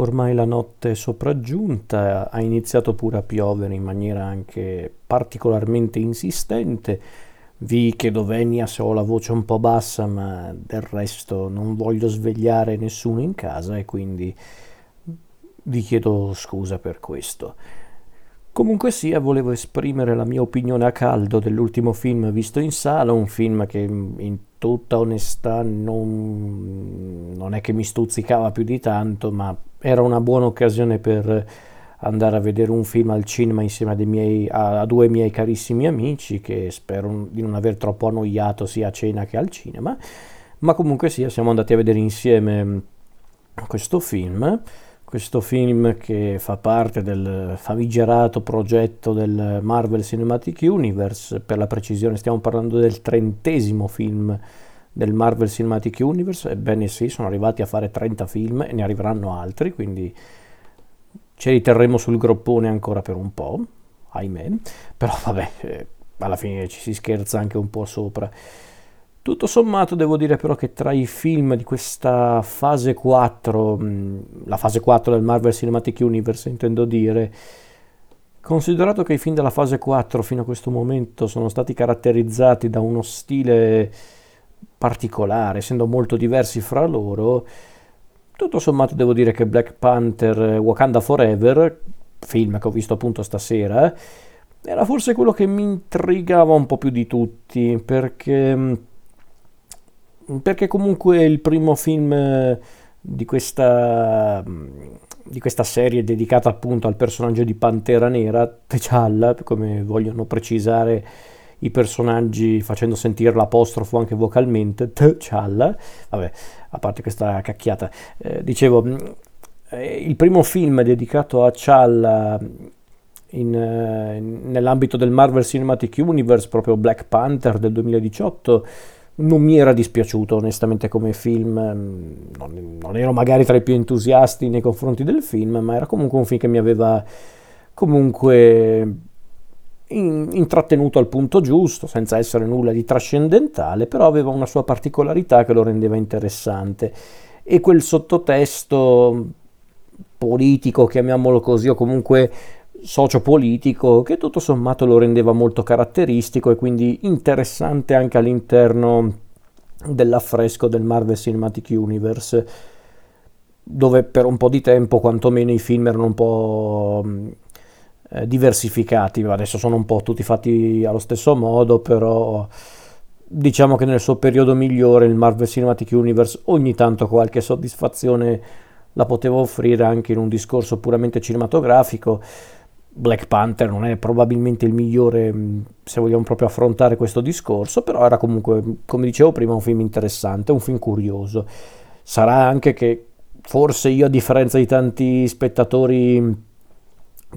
Ormai la notte è sopraggiunta, ha iniziato pure a piovere in maniera anche particolarmente insistente. Vi chiedo venia se ho la voce un po' bassa, ma del resto non voglio svegliare nessuno in casa e quindi vi chiedo scusa per questo. Comunque sia, volevo esprimere la mia opinione a caldo dell'ultimo film visto in sala, un film che in tutta onestà non, non è che mi stuzzicava più di tanto, ma era una buona occasione per andare a vedere un film al cinema insieme miei, a, a due miei carissimi amici che spero di non aver troppo annoiato sia a cena che al cinema, ma comunque sia siamo andati a vedere insieme questo film questo film che fa parte del famigerato progetto del Marvel Cinematic Universe, per la precisione stiamo parlando del trentesimo film del Marvel Cinematic Universe, ebbene sì, sono arrivati a fare 30 film e ne arriveranno altri, quindi ci riterremo sul groppone ancora per un po', ahimè, però vabbè, eh, alla fine ci si scherza anche un po' sopra. Tutto sommato devo dire però che tra i film di questa fase 4, la fase 4 del Marvel Cinematic Universe intendo dire, considerato che i film della fase 4 fino a questo momento sono stati caratterizzati da uno stile particolare, essendo molto diversi fra loro, tutto sommato devo dire che Black Panther Wakanda Forever, film che ho visto appunto stasera, era forse quello che mi intrigava un po' più di tutti, perché perché comunque il primo film eh, di questa, di questa serie dedicata appunto al personaggio di Pantera Nera, T'Challa, come vogliono precisare i personaggi facendo sentire l'apostrofo anche vocalmente, T'Challa, vabbè, a parte questa cacchiata, eh, dicevo, eh, il primo film dedicato a Challa in, eh, nell'ambito del Marvel Cinematic Universe, proprio Black Panther del 2018, non mi era dispiaciuto onestamente come film, mm, non, non, ero magari tra i più entusiasti nei confronti del film, ma era comunque un film che mi aveva comunque in, intrattenuto al punto giusto, senza essere nulla di trascendentale, però aveva una sua particolarità che lo rendeva interessante. E quel sottotesto politico, chiamiamolo così, o comunque sociopolitico che tutto sommato lo rendeva molto caratteristico e quindi interessante anche all'interno dell'affresco del Marvel Cinematic Universe dove per un po' di tempo quantomeno i film erano un po' eh, diversificati. Adesso sono un po' tutti fatti allo stesso modo però diciamo che nel suo periodo migliore il Marvel Cinematic Universe ogni tanto qualche soddisfazione la poteva offrire anche in un discorso puramente cinematografico Black Panther non è probabilmente il migliore mm, se vogliamo proprio affrontare questo discorso, però era comunque, come dicevo prima, un film interessante, un film curioso. Sarà anche che forse io, a differenza di tanti spettatori mh,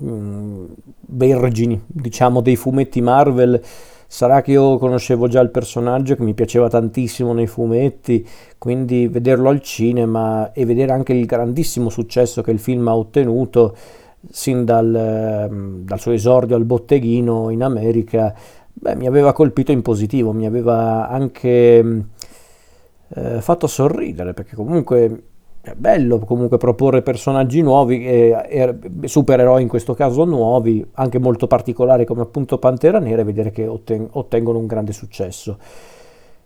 mm, vergini, diciamo, dei fumetti Marvel, sarà che io conoscevo già il personaggio che mi piaceva tantissimo nei fumetti, quindi vederlo al cinema e vedere anche il grandissimo successo che il film ha ottenuto sin dal, ehm, dal, suo esordio al botteghino in America, beh, mi aveva colpito in positivo, mi aveva anche mm, eh, fatto sorridere, perché comunque è bello comunque proporre personaggi nuovi, e, e, supereroi in questo caso nuovi, anche molto particolari come appunto Pantera Nera, e vedere che otten- ottengono un grande successo.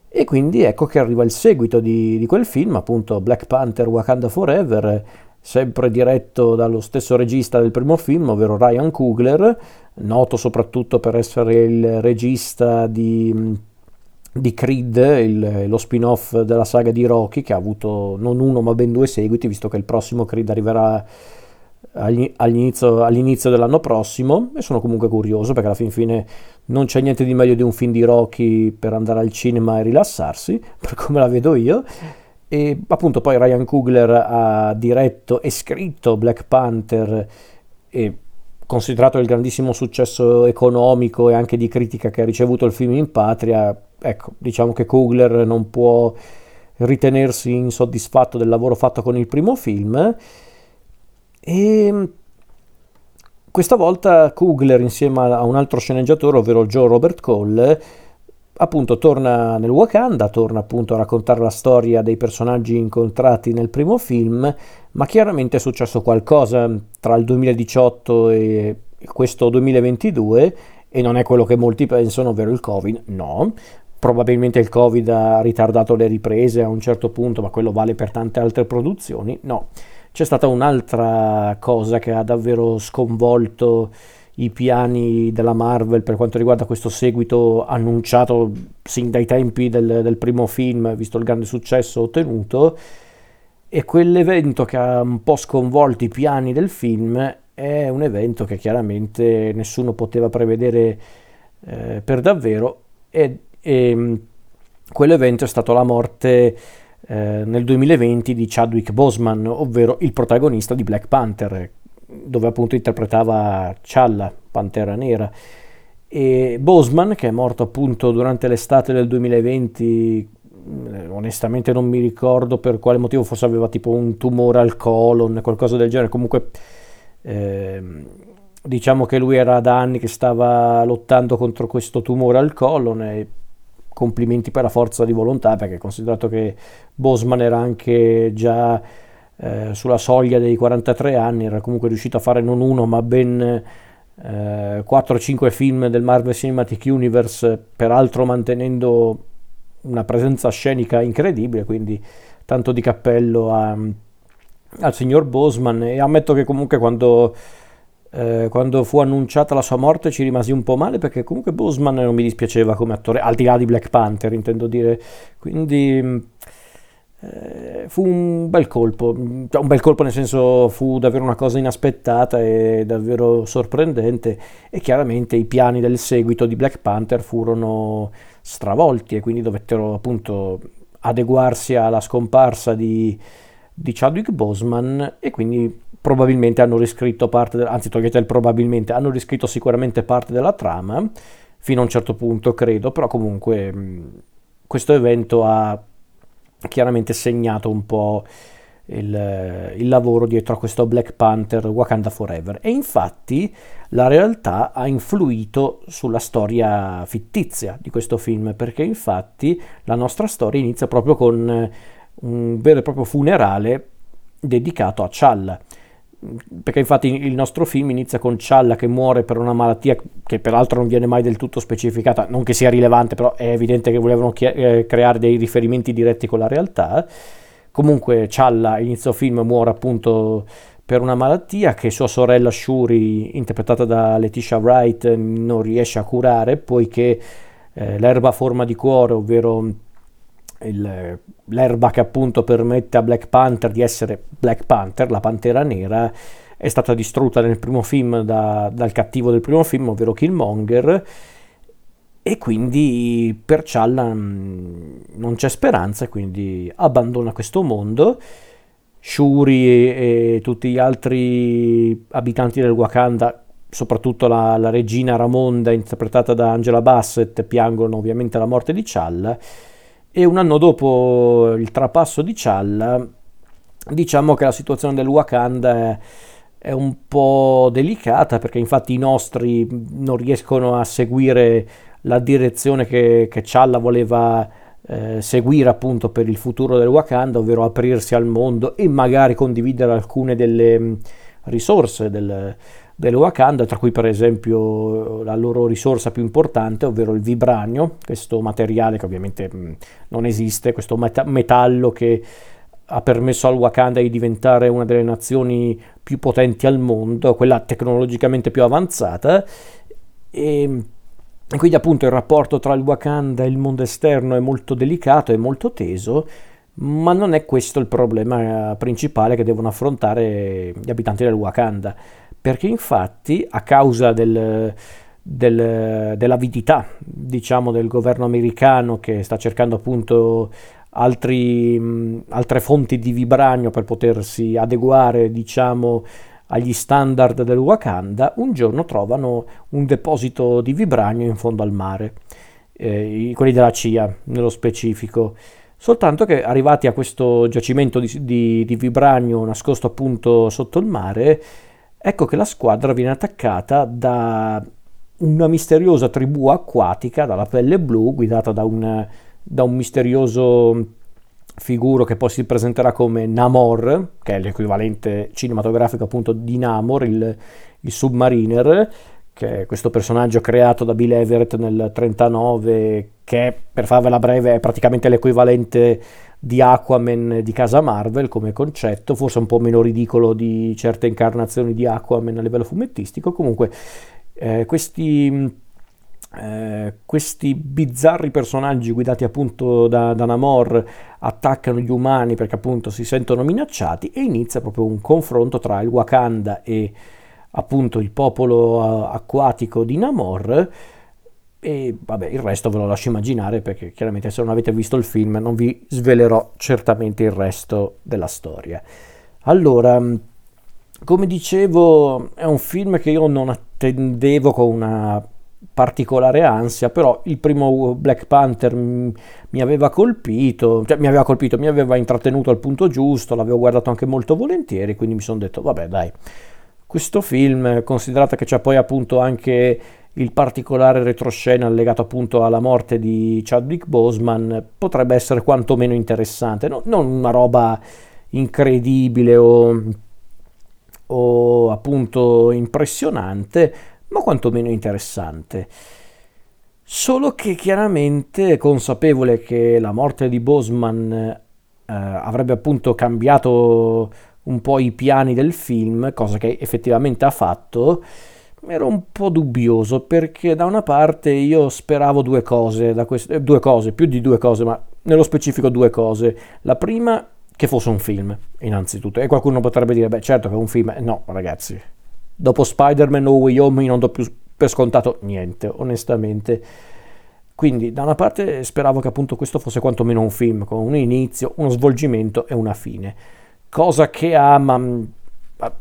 E quindi ecco che arriva il seguito di, di quel film, appunto Black Panther Wakanda Forever, sempre diretto dallo stesso regista del primo film, ovvero Ryan Coogler, noto soprattutto per essere il regista di, di Creed, il, lo spin-off della saga di Rocky, che ha avuto non uno ma ben due seguiti, visto che il prossimo Creed arriverà all'inizio, all'inizio dell'anno prossimo e sono comunque curioso perché alla fin fine non c'è niente di meglio di un film di Rocky per andare al cinema e rilassarsi, per come la vedo io. E appunto poi Ryan Coogler ha diretto e scritto Black Panther e considerato il grandissimo successo economico e anche di critica che ha ricevuto il film in patria, ecco, diciamo che Coogler non può ritenersi insoddisfatto del lavoro fatto con il primo film. E questa volta Coogler insieme a un altro sceneggiatore, ovvero Joe Robert Cole, appunto torna nel Wakanda, torna appunto a raccontare la storia dei personaggi incontrati nel primo film, ma chiaramente è successo qualcosa tra il 2018 e questo 2022 e non è quello che molti pensano, ovvero il Covid, no. Probabilmente il Covid ha ritardato le riprese a un certo punto, ma quello vale per tante altre produzioni. No, c'è stata un'altra cosa che ha davvero sconvolto i piani della Marvel per quanto riguarda questo seguito annunciato sin dai tempi del, del primo film, visto il grande successo ottenuto. E quell'evento che ha un po' sconvolto i piani del film è un evento che chiaramente nessuno poteva prevedere eh, per davvero e, e mm, quell'evento è stato la morte eh, nel 2020 di Chadwick Boseman, ovvero il protagonista di Black Panther, dove appunto interpretava Challa, Pantera Nera. E Boseman, che è morto appunto durante l'estate del 2020, mm, onestamente non mi ricordo per quale motivo, forse aveva tipo un tumore al colon, qualcosa del genere, comunque eh, diciamo che lui era da anni che stava lottando contro questo tumore al colon e complimenti per la forza di volontà perché considerato che Bosman era anche già eh, sulla soglia dei 43 anni, era comunque riuscito a fare non uno ma ben eh, 4-5 film del Marvel Cinematic Universe, peraltro mantenendo una presenza scenica incredibile, quindi tanto di cappello a al signor Bosman e ammetto che comunque quando, eh, quando, fu annunciata la sua morte ci rimasi un po' male perché comunque Bosman non mi dispiaceva come attore, al di là di Black Panther intendo dire, quindi eh, fu un bel colpo, cioè, un bel colpo nel senso fu davvero una cosa inaspettata e davvero sorprendente e chiaramente i piani del seguito di Black Panther furono stravolti e quindi dovettero appunto adeguarsi alla scomparsa di di Chadwick Boseman e quindi probabilmente hanno riscritto parte, de- anzi togliete il probabilmente, hanno riscritto sicuramente parte della trama, fino a un certo punto credo, però comunque mh, questo evento ha chiaramente segnato un po' il, il, lavoro dietro a questo Black Panther Wakanda Forever e infatti la realtà ha influito sulla storia fittizia di questo film perché infatti la nostra storia inizia proprio con un vero e proprio funerale dedicato a Challa. Perché infatti il nostro film inizia con Challa che muore per una malattia che peraltro non viene mai del tutto specificata, non che sia rilevante, però è evidente che volevano chi- eh, creare dei riferimenti diretti con la realtà. Comunque Challa, inizio film, muore appunto per una malattia che sua sorella Shuri, interpretata da Letitia Wright, non riesce a curare poiché eh, l'erba forma di cuore, ovvero il, l'erba che appunto permette a Black Panther di essere Black Panther, la pantera nera, è stata distrutta nel primo film da, dal cattivo del primo film, ovvero Killmonger, e quindi per Challa mm, non c'è speranza, quindi abbandona questo mondo. Shuri e, e tutti gli altri abitanti del Wakanda soprattutto la, la, regina Ramonda interpretata da Angela Bassett piangono ovviamente la morte di Challa e un anno dopo il trapasso di Challa diciamo che la situazione del Wakanda è un po' delicata perché infatti i nostri non riescono a seguire la direzione che, che Challa voleva eh, seguire appunto per il futuro del Wakanda, ovvero aprirsi al mondo e magari condividere alcune delle mm, risorse del, del Wakanda, tra cui per esempio la loro risorsa più importante, ovvero il vibranio, questo materiale che ovviamente mh, non esiste, questo met- metallo che ha permesso al Wakanda di diventare una delle nazioni più potenti al mondo, quella tecnologicamente più avanzata. E, e quindi appunto il rapporto tra il Wakanda e il mondo esterno è molto delicato e molto teso, ma non è questo il problema principale che devono affrontare gli abitanti del Wakanda perché infatti a causa del, del, dell'avidità diciamo, del governo americano che sta cercando appunto altri, mh, altre fonti di vibranio per potersi adeguare diciamo, agli standard del Wakanda, un giorno trovano un deposito di vibranio in fondo al mare, eh, quelli della CIA nello specifico. Soltanto che arrivati a questo giacimento di, di, di vibranio nascosto appunto sotto il mare, ecco che la squadra viene attaccata da una misteriosa tribù acquatica dalla pelle blu guidata da un, da un misterioso figuro che poi si presenterà come Namor, che è l'equivalente cinematografico appunto di Namor, il, il submariner, che è questo personaggio creato da Bill Everett nel 39, che per farvela breve è praticamente l'equivalente di Aquaman di casa Marvel come concetto, forse un po' meno ridicolo di certe incarnazioni di Aquaman a livello fumettistico, comunque eh, questi, eh, questi bizzarri personaggi guidati appunto da, da Namor attaccano gli umani perché appunto si sentono minacciati e inizia proprio un confronto tra il Wakanda e appunto il popolo uh, acquatico di Namor e vabbè il resto ve lo lascio immaginare perché chiaramente se non avete visto il film non vi svelerò certamente il resto della storia. Allora, come dicevo è un film che io non attendevo con una particolare ansia, però il primo Black Panther mi aveva colpito, cioè mi aveva colpito, mi aveva intrattenuto al punto giusto, l'avevo guardato anche molto volentieri, quindi mi sono detto vabbè dai, questo film, considerata che c'è poi appunto anche il particolare retroscena legato appunto alla morte di Chadwick Boseman, potrebbe essere quantomeno interessante, no, non una roba incredibile o, o appunto impressionante, ma quantomeno interessante. Solo che chiaramente consapevole che la morte di Boseman eh, avrebbe appunto cambiato un po' i piani del film, cosa che effettivamente ha fatto, ero un po' dubbioso perché da una parte io speravo due cose, quest- eh, due cose, più di due cose, ma nello specifico due cose. La prima che fosse un film, innanzitutto, e qualcuno potrebbe dire, beh certo che è un film, no ragazzi, dopo Spider-Man No Way Home non do più per scontato niente, onestamente. Quindi da una parte speravo che appunto questo fosse quantomeno un film, con un inizio, uno svolgimento e una fine cosa che ha, ma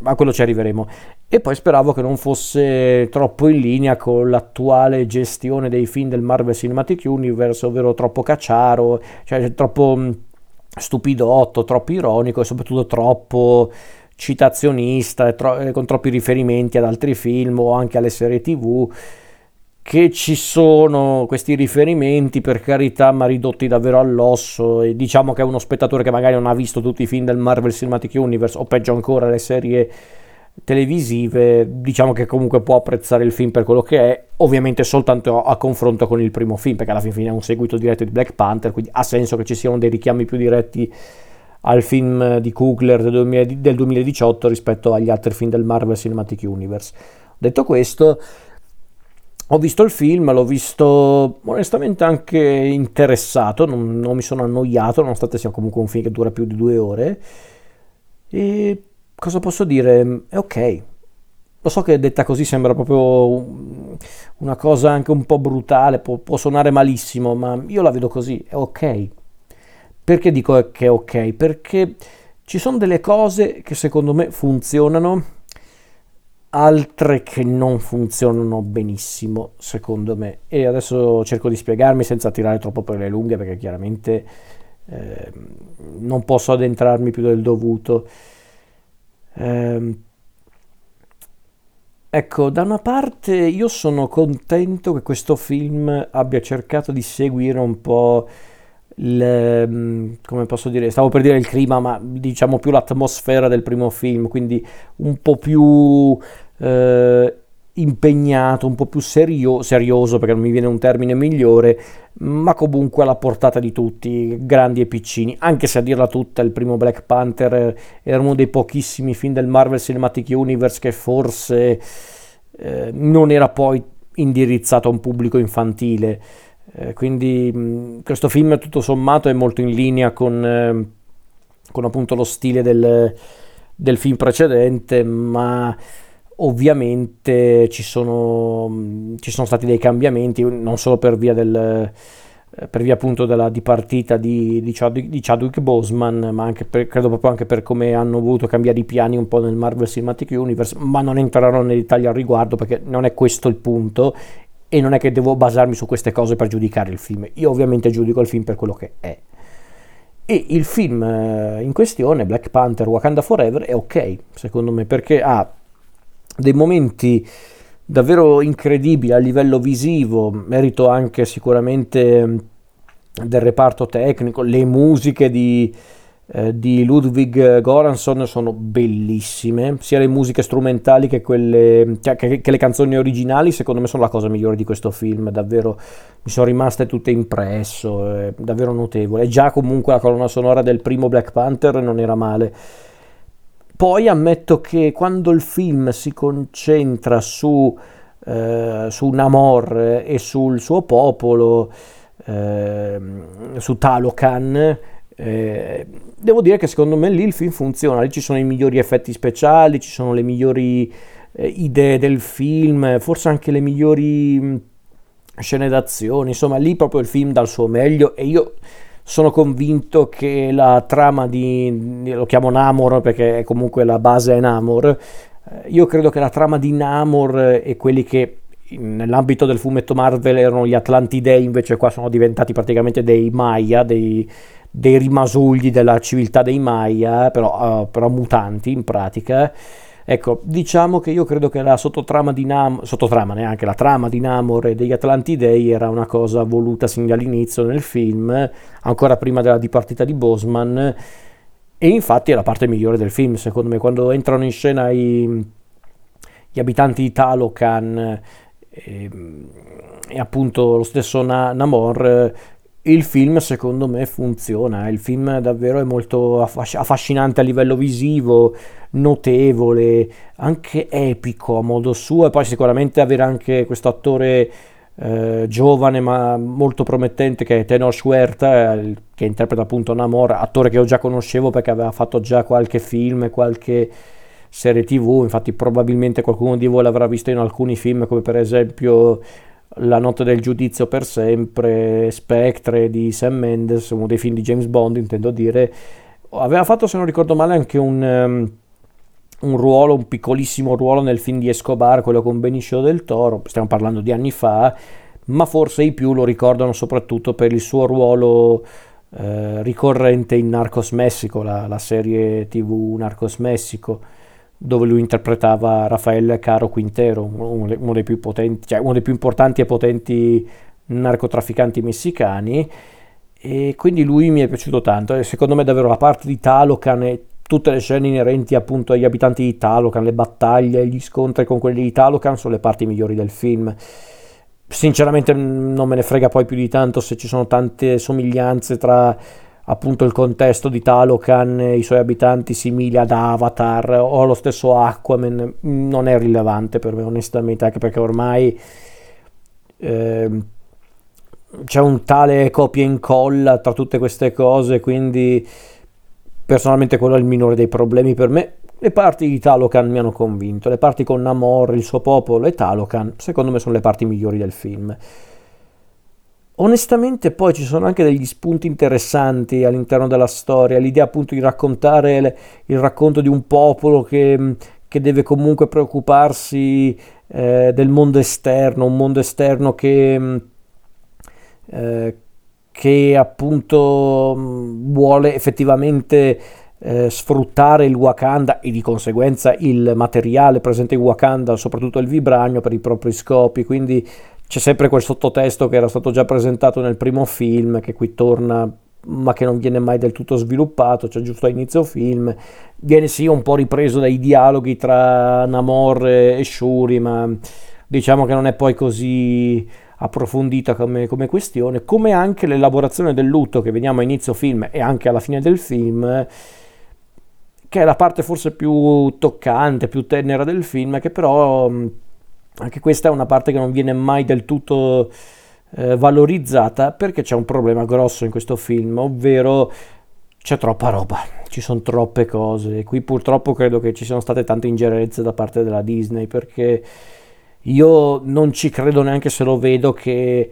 a quello ci arriveremo. E poi speravo che non fosse troppo in linea con l'attuale gestione dei film del Marvel Cinematic Universe, ovvero troppo cacciaro, cioè troppo stupidotto, troppo ironico e soprattutto troppo citazionista, tro- con troppi riferimenti ad altri film o anche alle serie tv che ci sono questi riferimenti per carità ma ridotti davvero all'osso. E diciamo che uno spettatore che magari non ha visto tutti i film del Marvel Cinematic Universe o peggio ancora le serie televisive diciamo che comunque può apprezzare il film per quello che è ovviamente soltanto a confronto con il primo film perché alla fine è un seguito diretto di Black Panther quindi ha senso che ci siano dei richiami più diretti al film di Kugler del 2018 rispetto agli altri film del Marvel Cinematic Universe detto questo ho visto il film, l'ho visto onestamente anche interessato, non, non, mi sono annoiato, nonostante sia comunque un film che dura più di due ore. E cosa posso dire? È ok. Lo so che detta così sembra proprio una cosa anche un po' brutale, può, può suonare malissimo, ma io la vedo così, è ok. Perché dico che è ok? Perché ci sono delle cose che secondo me funzionano altre che non funzionano benissimo secondo me e adesso cerco di spiegarmi senza tirare troppo per le lunghe perché chiaramente eh, non posso addentrarmi più del dovuto eh, ecco da una parte io sono contento che questo film abbia cercato di seguire un po' il, come posso dire, stavo per dire il clima, ma diciamo più l'atmosfera del primo film, quindi un po' più eh, impegnato, un po' più serio, serioso perché non mi viene un termine migliore, ma comunque alla portata di tutti, grandi e piccini, anche se a dirla tutta il primo Black Panther era uno dei pochissimi film del Marvel Cinematic Universe che forse eh, non era poi indirizzato a un pubblico infantile. Eh, quindi mh, questo film tutto sommato è molto in linea con, eh, con appunto lo stile del, del film precedente, ma Ovviamente ci sono, ci sono stati dei cambiamenti, non solo per via del eh, per via appunto della dipartita di, di, Chadwick, di Chadwick Boseman, ma anche per, credo proprio anche per come hanno voluto cambiare i piani un po' nel Marvel Cinematic Universe, ma non entrerò nei dettagli al riguardo perché non è questo il punto e non è che devo basarmi su queste cose per giudicare il film. Io ovviamente giudico il film per quello che è. E il film eh, in questione, Black Panther Wakanda Forever, è ok, secondo me, perché ha dei momenti davvero incredibile a livello visivo, merito anche sicuramente del reparto tecnico, le musiche di, eh, di Ludwig Goransson sono bellissime, sia le musiche strumentali che, quelle, cioè, che, che, le canzoni originali, secondo me sono la cosa migliore di questo film, davvero mi sono rimaste tutte impresso, è davvero notevole. E già comunque la colonna sonora del primo Black Panther non era male. Poi ammetto che quando il film si concentra su, eh, su Namor e sul suo popolo, eh, su Talocan, eh, devo dire che secondo me lì il film funziona, lì ci sono i migliori effetti speciali, ci sono le migliori eh, idee del film, forse anche le migliori scene d'azione, insomma lì proprio il film dà il suo meglio e io sono convinto che la trama di, lo chiamo Namor perché comunque la base è Namor, eh, io credo che la trama di Namor e quelli che nell'ambito del fumetto Marvel erano gli Atlantidei, invece qua sono diventati praticamente dei Maya, dei, dei rimasugli della civiltà dei Maya, però, uh, però, mutanti in pratica. Ecco, diciamo che io credo che la sottotrama di Namor, sottotrama neanche la trama di Namor e degli Atlantidei era una cosa voluta sin dall'inizio nel film, ancora prima della dipartita di Bosman, e infatti è la parte migliore del film, secondo me, quando entrano in scena i, gli abitanti di Talocan e, ehm, e appunto lo stesso Na- Namor il film secondo me funziona, il film davvero è molto affascinante a livello visivo, notevole, anche epico a modo suo. E poi sicuramente avere anche questo attore eh, giovane ma molto promettente che è Tenor Schwerta che interpreta appunto Namor, attore che io già conoscevo perché aveva fatto già qualche film, qualche serie tv, infatti probabilmente qualcuno di voi l'avrà visto in alcuni film come per esempio la notte del giudizio per sempre, Spectre di Sam Mendes, uno dei film di James Bond, intendo dire. Aveva fatto, se non ricordo male, anche un, um, un ruolo, un piccolissimo ruolo nel film di Escobar, quello con Benicio del Toro, stiamo parlando di anni fa, ma forse i più lo ricordano soprattutto per il suo ruolo eh, ricorrente in Narcos Messico, la, la serie tv Narcos Messico dove lui interpretava Rafael Caro Quintero, uno dei più potenti, cioè uno dei più importanti e potenti narcotrafficanti messicani e quindi lui mi è piaciuto tanto e secondo me davvero la parte di Talocan e tutte le scene inerenti appunto agli abitanti di Talocan, le battaglie, gli scontri con quelli di Talocan sono le parti migliori del film. Sinceramente non me ne frega poi più di tanto se ci sono tante somiglianze tra appunto il contesto di Talocan e i suoi abitanti simili ad Avatar o lo stesso Aquaman non è rilevante per me onestamente anche perché ormai eh, c'è un tale copia e incolla tra tutte queste cose quindi personalmente quello è il minore dei problemi per me. Le parti di Talocan mi hanno convinto le parti con Namor, il suo popolo e Talocan secondo me sono le parti migliori del film Onestamente poi ci sono anche degli spunti interessanti all'interno della storia, l'idea appunto di raccontare le, il racconto di un popolo che, che deve comunque preoccuparsi eh, del mondo esterno, un mondo esterno che, eh, che appunto vuole effettivamente eh, sfruttare il Wakanda e di conseguenza il materiale presente in Wakanda, soprattutto il vibranio, per i propri scopi, quindi c'è sempre quel sottotesto che era stato già presentato nel primo film, che qui torna ma che non viene mai del tutto sviluppato, cioè giusto a inizio film, viene sì un po' ripreso dai dialoghi tra Namor e Shuri, ma diciamo che non è poi così approfondita come, come questione, come anche l'elaborazione del lutto che vediamo a inizio film e anche alla fine del film, che è la parte forse più toccante, più tenera del film, che però anche questa è una parte che non viene mai del tutto eh, valorizzata perché c'è un problema grosso in questo film, ovvero c'è troppa roba, ci sono troppe cose. Qui purtroppo credo che ci siano state tante ingerenze da parte della Disney perché io non ci credo neanche se lo vedo che,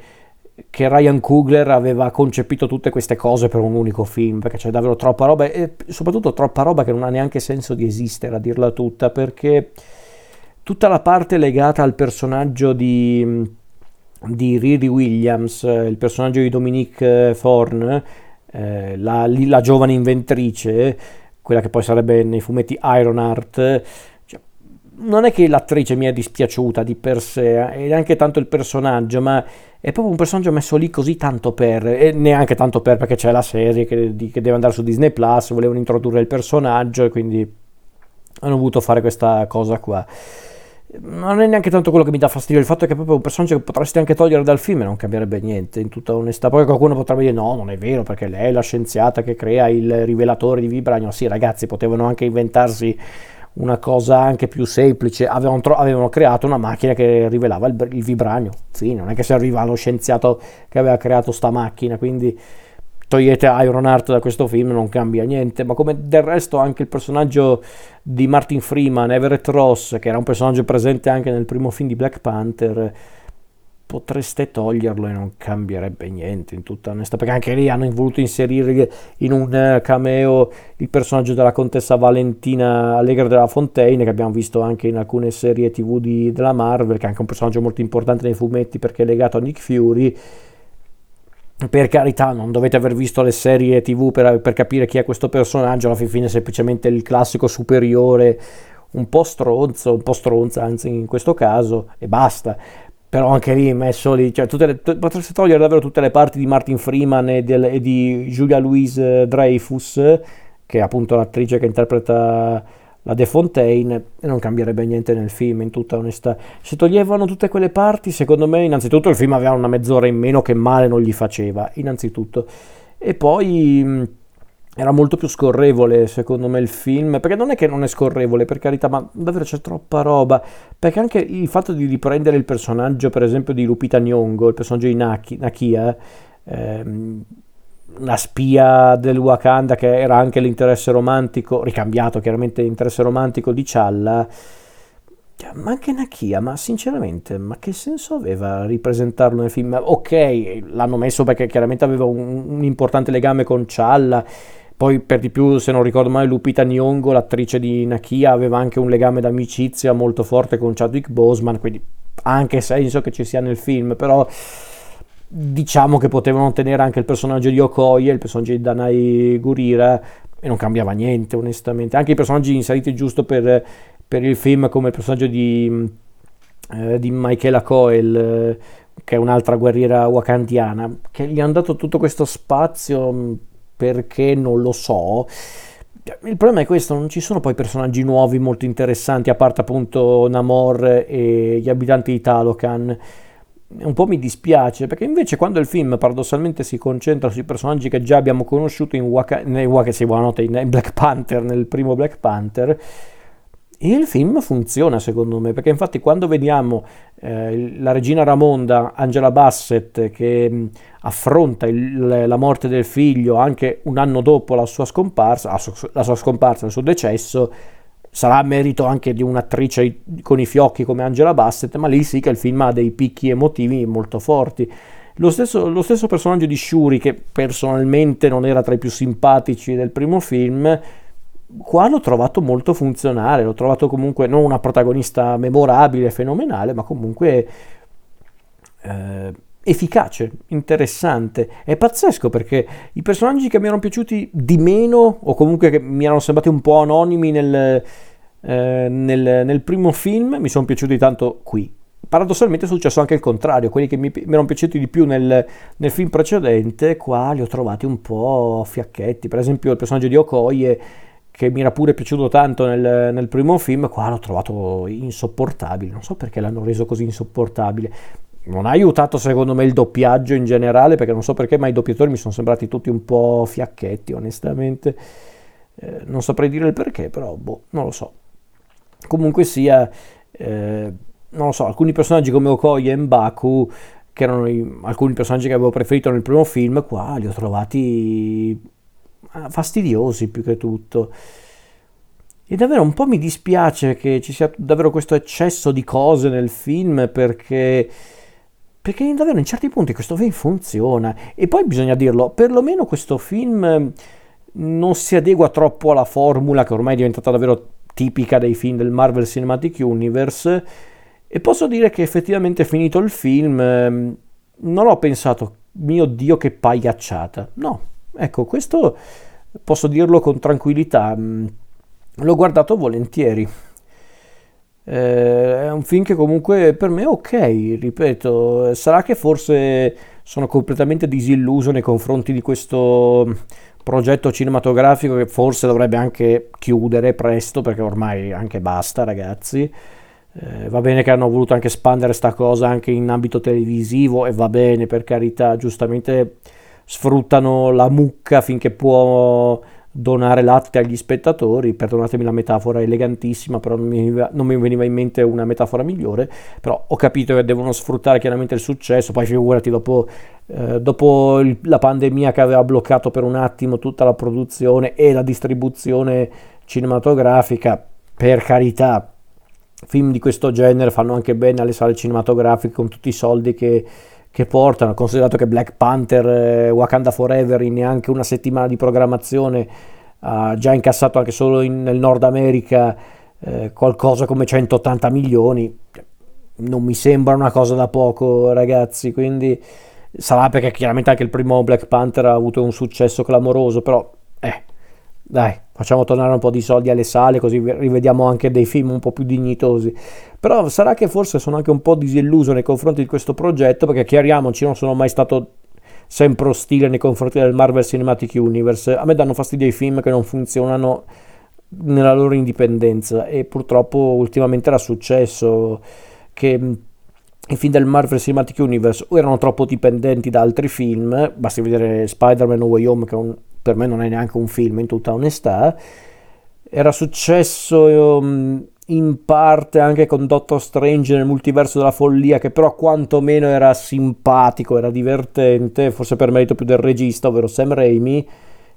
che Ryan Coogler aveva concepito tutte queste cose per un unico film perché c'è davvero troppa roba e soprattutto troppa roba che non ha neanche senso di esistere a dirla tutta perché tutta la parte legata al personaggio di, di Riri Williams, il personaggio di Dominique Thorne, eh, la, la, giovane inventrice, quella che poi sarebbe nei fumetti Ironheart, cioè, non è che l'attrice mi è dispiaciuta di per sé, e neanche tanto il personaggio, ma è proprio un personaggio messo lì così tanto per, e neanche tanto per perché c'è la serie che, che deve andare su Disney Plus, volevano introdurre il personaggio e quindi hanno voluto fare questa cosa qua. Non è neanche tanto quello che mi dà fastidio, il fatto è che è proprio un personaggio che potresti anche togliere dal film e non cambierebbe niente, in tutta onestà. Poi qualcuno potrebbe dire no, non è vero, perché lei è la scienziata che crea il rivelatore di vibranio. Sì, ragazzi, potevano anche inventarsi una cosa anche più semplice, avevano, tro- avevano creato una macchina che rivelava il, il vibranio, fine, non è che serviva lo scienziato che aveva creato sta macchina, quindi togliete Ironheart da questo film non cambia niente, ma come del resto anche il personaggio di Martin Freeman, Everett Ross, che era un personaggio presente anche nel primo film di Black Panther, potreste toglierlo e non cambierebbe niente in tutta onestà perché anche lì hanno voluto inserire in un eh, cameo il personaggio della contessa Valentina Allegra della Fontaine che abbiamo visto anche in alcune serie tv di, della Marvel che è anche un personaggio molto importante nei fumetti perché è legato a Nick Fury per carità, non dovete aver visto le serie TV per, per capire chi è questo personaggio, alla fine è semplicemente il classico superiore, un po' stronzo, un po' stronza, anzi in questo caso, e basta. Però anche lì messo lì, cioè le, potreste togliere davvero tutte le parti di Martin Freeman e, del, e di Julia Louise Dreyfus, che è appunto l'attrice che interpreta la De Fontaine e non cambierebbe niente nel film, in tutta onestà. Se toglievano tutte quelle parti, secondo me, innanzitutto il film aveva una mezz'ora in meno che male non gli faceva, innanzitutto. E poi mm, era molto più scorrevole, secondo me, il film, perché non è che non è scorrevole, per carità, ma davvero c'è troppa roba, perché anche il fatto di riprendere il personaggio, per esempio, di Lupita Nyong'o, il personaggio di Naki, Nakia, ehm, una spia del Wakanda che era anche l'interesse romantico, ricambiato chiaramente l'interesse romantico di Challa, ma anche Nakia, ma sinceramente, ma che senso aveva ripresentarlo nel film? Ok, l'hanno messo perché chiaramente aveva un, un importante legame con Challa, poi per di più, se non ricordo male, Lupita Nyong'o, l'attrice di Nakia, aveva anche un legame d'amicizia molto forte con Chadwick Boseman, quindi anche senso che ci sia nel film, però diciamo che potevano tenere anche il personaggio di Okoye, il personaggio di Danai Gurira, e non cambiava niente onestamente. Anche i personaggi inseriti giusto per, per il film, come il personaggio di, eh, di Michaela Coel, che è un'altra guerriera wakandiana, che gli hanno dato tutto questo spazio mm, perché non lo so. Il problema è questo, non ci sono poi personaggi nuovi molto interessanti, a parte appunto Namor e gli abitanti di Talocan un po' mi dispiace perché invece quando il film paradossalmente si concentra sui personaggi che già abbiamo conosciuto in, Waka, in, Waka, sì, in Black Panther, nel primo Black Panther, il film funziona secondo me perché infatti quando vediamo eh, la regina Ramonda, Angela Bassett, che mh, affronta il, la morte del figlio anche un anno dopo la sua scomparsa, la sua, la sua scomparsa, il suo decesso, sarà merito anche di un'attrice con i fiocchi come Angela Bassett, ma lì sì che il film ha dei picchi emotivi molto forti. Lo stesso, lo stesso personaggio di Shuri, che personalmente non era tra i più simpatici del primo film, qua l'ho trovato molto funzionale, l'ho trovato comunque non una protagonista memorabile, fenomenale, ma comunque eh, efficace, interessante. È pazzesco perché i personaggi che mi erano piaciuti di meno, o comunque che mi erano sembrati un po' anonimi nel, eh, nel, nel primo film, mi sono piaciuti tanto qui. Paradossalmente è successo anche il contrario, quelli che mi, mi erano piaciuti di più nel, nel, film precedente, qua li ho trovati un po' fiacchetti. Per esempio il personaggio di Okoye, che mi era pure piaciuto tanto nel, nel primo film, qua l'ho trovato insopportabile. Non so perché l'hanno reso così insopportabile non ha aiutato secondo me il doppiaggio in generale, perché non so perché, ma i doppiatori mi sono sembrati tutti un po' fiacchetti, onestamente. Eh, non saprei dire il perché, però boh, non lo so. Comunque sia, eh, non lo so, alcuni personaggi come Okoye e Mbaku, che erano i, alcuni personaggi che avevo preferito nel primo film, qua li ho trovati ah, fastidiosi più che tutto. E davvero un po' mi dispiace che ci sia davvero questo eccesso di cose nel film perché perché davvero in certi punti questo film funziona e poi bisogna dirlo, perlomeno questo film ehm, non si adegua troppo alla formula che ormai è diventata davvero tipica dei film del Marvel Cinematic Universe e posso dire che effettivamente finito il film ehm, non ho pensato mio dio che pagliacciata no ecco questo posso dirlo con tranquillità mm, l'ho guardato volentieri Eh, è un film che comunque per me è ok, ripeto, sarà che forse sono completamente disilluso nei confronti di questo progetto cinematografico che forse dovrebbe anche chiudere presto perché ormai anche basta ragazzi. Eh, va bene che hanno voluto anche espandere sta cosa anche in ambito televisivo e va bene per carità, giustamente sfruttano la mucca finché può donare latte agli spettatori, perdonatemi la metafora elegantissima, però non mi, non mi, veniva in mente una metafora migliore, però ho capito che devono sfruttare chiaramente il successo, poi figurati dopo, eh, dopo il, la pandemia che aveva bloccato per un attimo tutta la produzione e la distribuzione cinematografica, per carità, film di questo genere fanno anche bene alle sale cinematografiche con tutti i soldi che che portano, considerato che Black Panther eh, Wakanda Forever in neanche una settimana di programmazione ha già incassato anche solo in, nel Nord America eh, qualcosa come 180 milioni, non mi sembra una cosa da poco ragazzi, quindi sarà perché chiaramente anche il primo Black Panther ha avuto un successo clamoroso, però eh, dai, facciamo tornare un po' di soldi alle sale così rivediamo anche dei film un po' più dignitosi. Però sarà che forse sono anche un po' disilluso nei confronti di questo progetto perché chiariamoci, non sono mai stato sempre ostile nei confronti del Marvel Cinematic Universe. A me danno fastidio i film che non funzionano nella loro indipendenza e purtroppo ultimamente era successo che i film del Marvel Cinematic Universe o erano troppo dipendenti da altri film, basti vedere Spider-Man No Way Home che un, per me non è neanche un film in tutta onestà, era successo um, in parte anche con Doctor Strange nel multiverso della follia, che però quantomeno era simpatico, era divertente, forse per merito più del regista, ovvero Sam Raimi,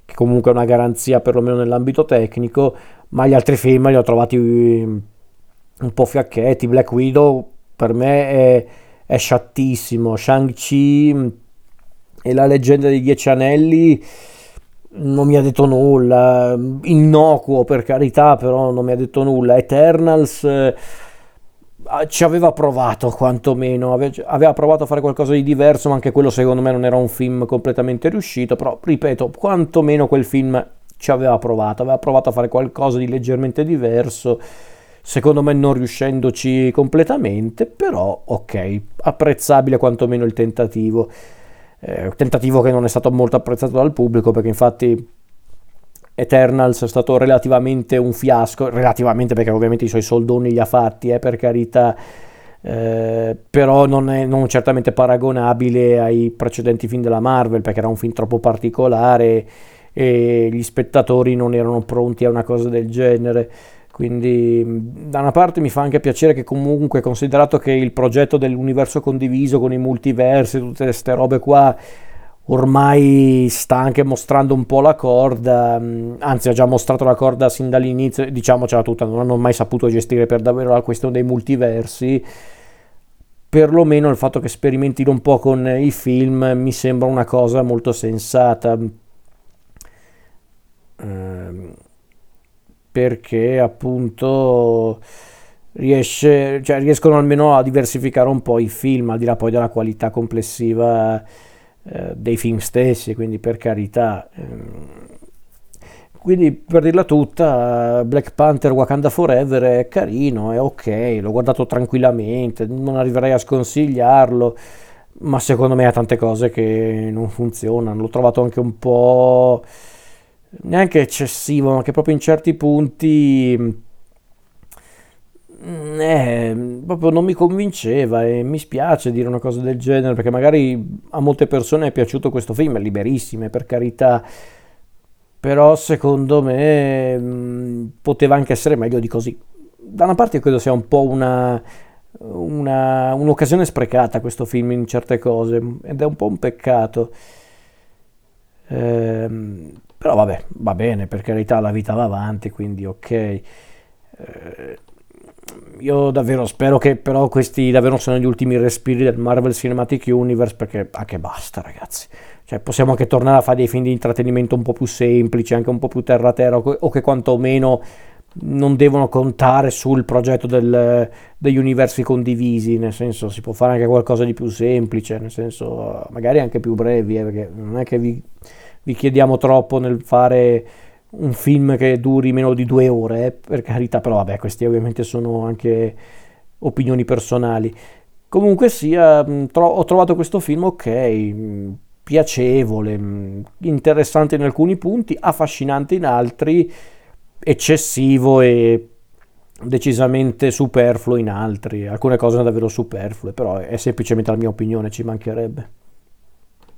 che comunque è una garanzia perlomeno nell'ambito tecnico, ma gli altri film li ho trovati um, un po' fiacchetti. Black Widow per me è, è sciattissimo, Shang-Chi e la leggenda dei Dieci Anelli non mi ha detto nulla, innocuo per carità, però non mi ha detto nulla. Eternals eh, ci aveva provato quantomeno, aveva provato a fare qualcosa di diverso, ma anche quello secondo me non era un film completamente riuscito, però ripeto, quantomeno quel film ci aveva provato, aveva provato a fare qualcosa di leggermente diverso, secondo me non riuscendoci completamente, però ok, apprezzabile quantomeno il tentativo eh, tentativo che non è stato molto apprezzato dal pubblico perché infatti Eternals è stato relativamente un fiasco, relativamente perché ovviamente i suoi soldoni li ha fatti, eh, per carità, eh, però non è non certamente paragonabile ai precedenti film della Marvel perché era un film troppo particolare e gli spettatori non erano pronti a una cosa del genere. Quindi da una parte mi fa anche piacere che comunque, considerato che il progetto dell'universo condiviso con i multiversi, tutte queste robe qua, ormai sta anche mostrando un po' la corda, anzi ha già mostrato la corda sin dall'inizio, diciamocela tutta, non hanno mai saputo gestire per davvero la questione dei multiversi, perlomeno il fatto che sperimentino un po' con i film mi sembra una cosa molto sensata. Ehm perché appunto riesce, cioè, riescono almeno a diversificare un po' i film, al di là poi della qualità complessiva eh, dei film stessi, quindi per carità. Ehm, quindi per dirla tutta, Black Panther Wakanda Forever è carino, è ok, l'ho guardato tranquillamente, non arriverei a sconsigliarlo, ma secondo me ha tante cose che non funzionano, l'ho trovato anche un po' neanche eccessivo, ma che proprio in certi punti mm, eh, proprio non mi convinceva e mi spiace dire una cosa del genere perché magari a molte persone è piaciuto questo film, è liberissime per carità, però secondo me mm, poteva anche essere meglio di così. Da una parte credo sia un po' una, una, un'occasione sprecata questo film in certe cose ed è un po' un peccato. Ehm, però vabbè, va bene, per carità la vita va avanti, quindi ok. Eh, io davvero spero che però questi davvero siano gli ultimi respiri del Marvel Cinematic Universe perché anche basta ragazzi. Cioè possiamo anche tornare a fare dei film di intrattenimento un po' più semplici, anche un po' più terra terra o che quantomeno non devono contare sul progetto del, degli universi condivisi, nel senso si può fare anche qualcosa di più semplice, nel senso magari anche più brevi, eh, perché non è che vi vi chiediamo troppo nel fare un film che duri meno di due ore, eh, per carità, però vabbè, questi ovviamente sono anche opinioni personali. Comunque sia, tro- ho trovato questo film ok, piacevole, interessante in alcuni punti, affascinante in altri, eccessivo e decisamente superfluo in altri. Alcune cose sono davvero superflue, però è semplicemente la mia opinione, ci mancherebbe.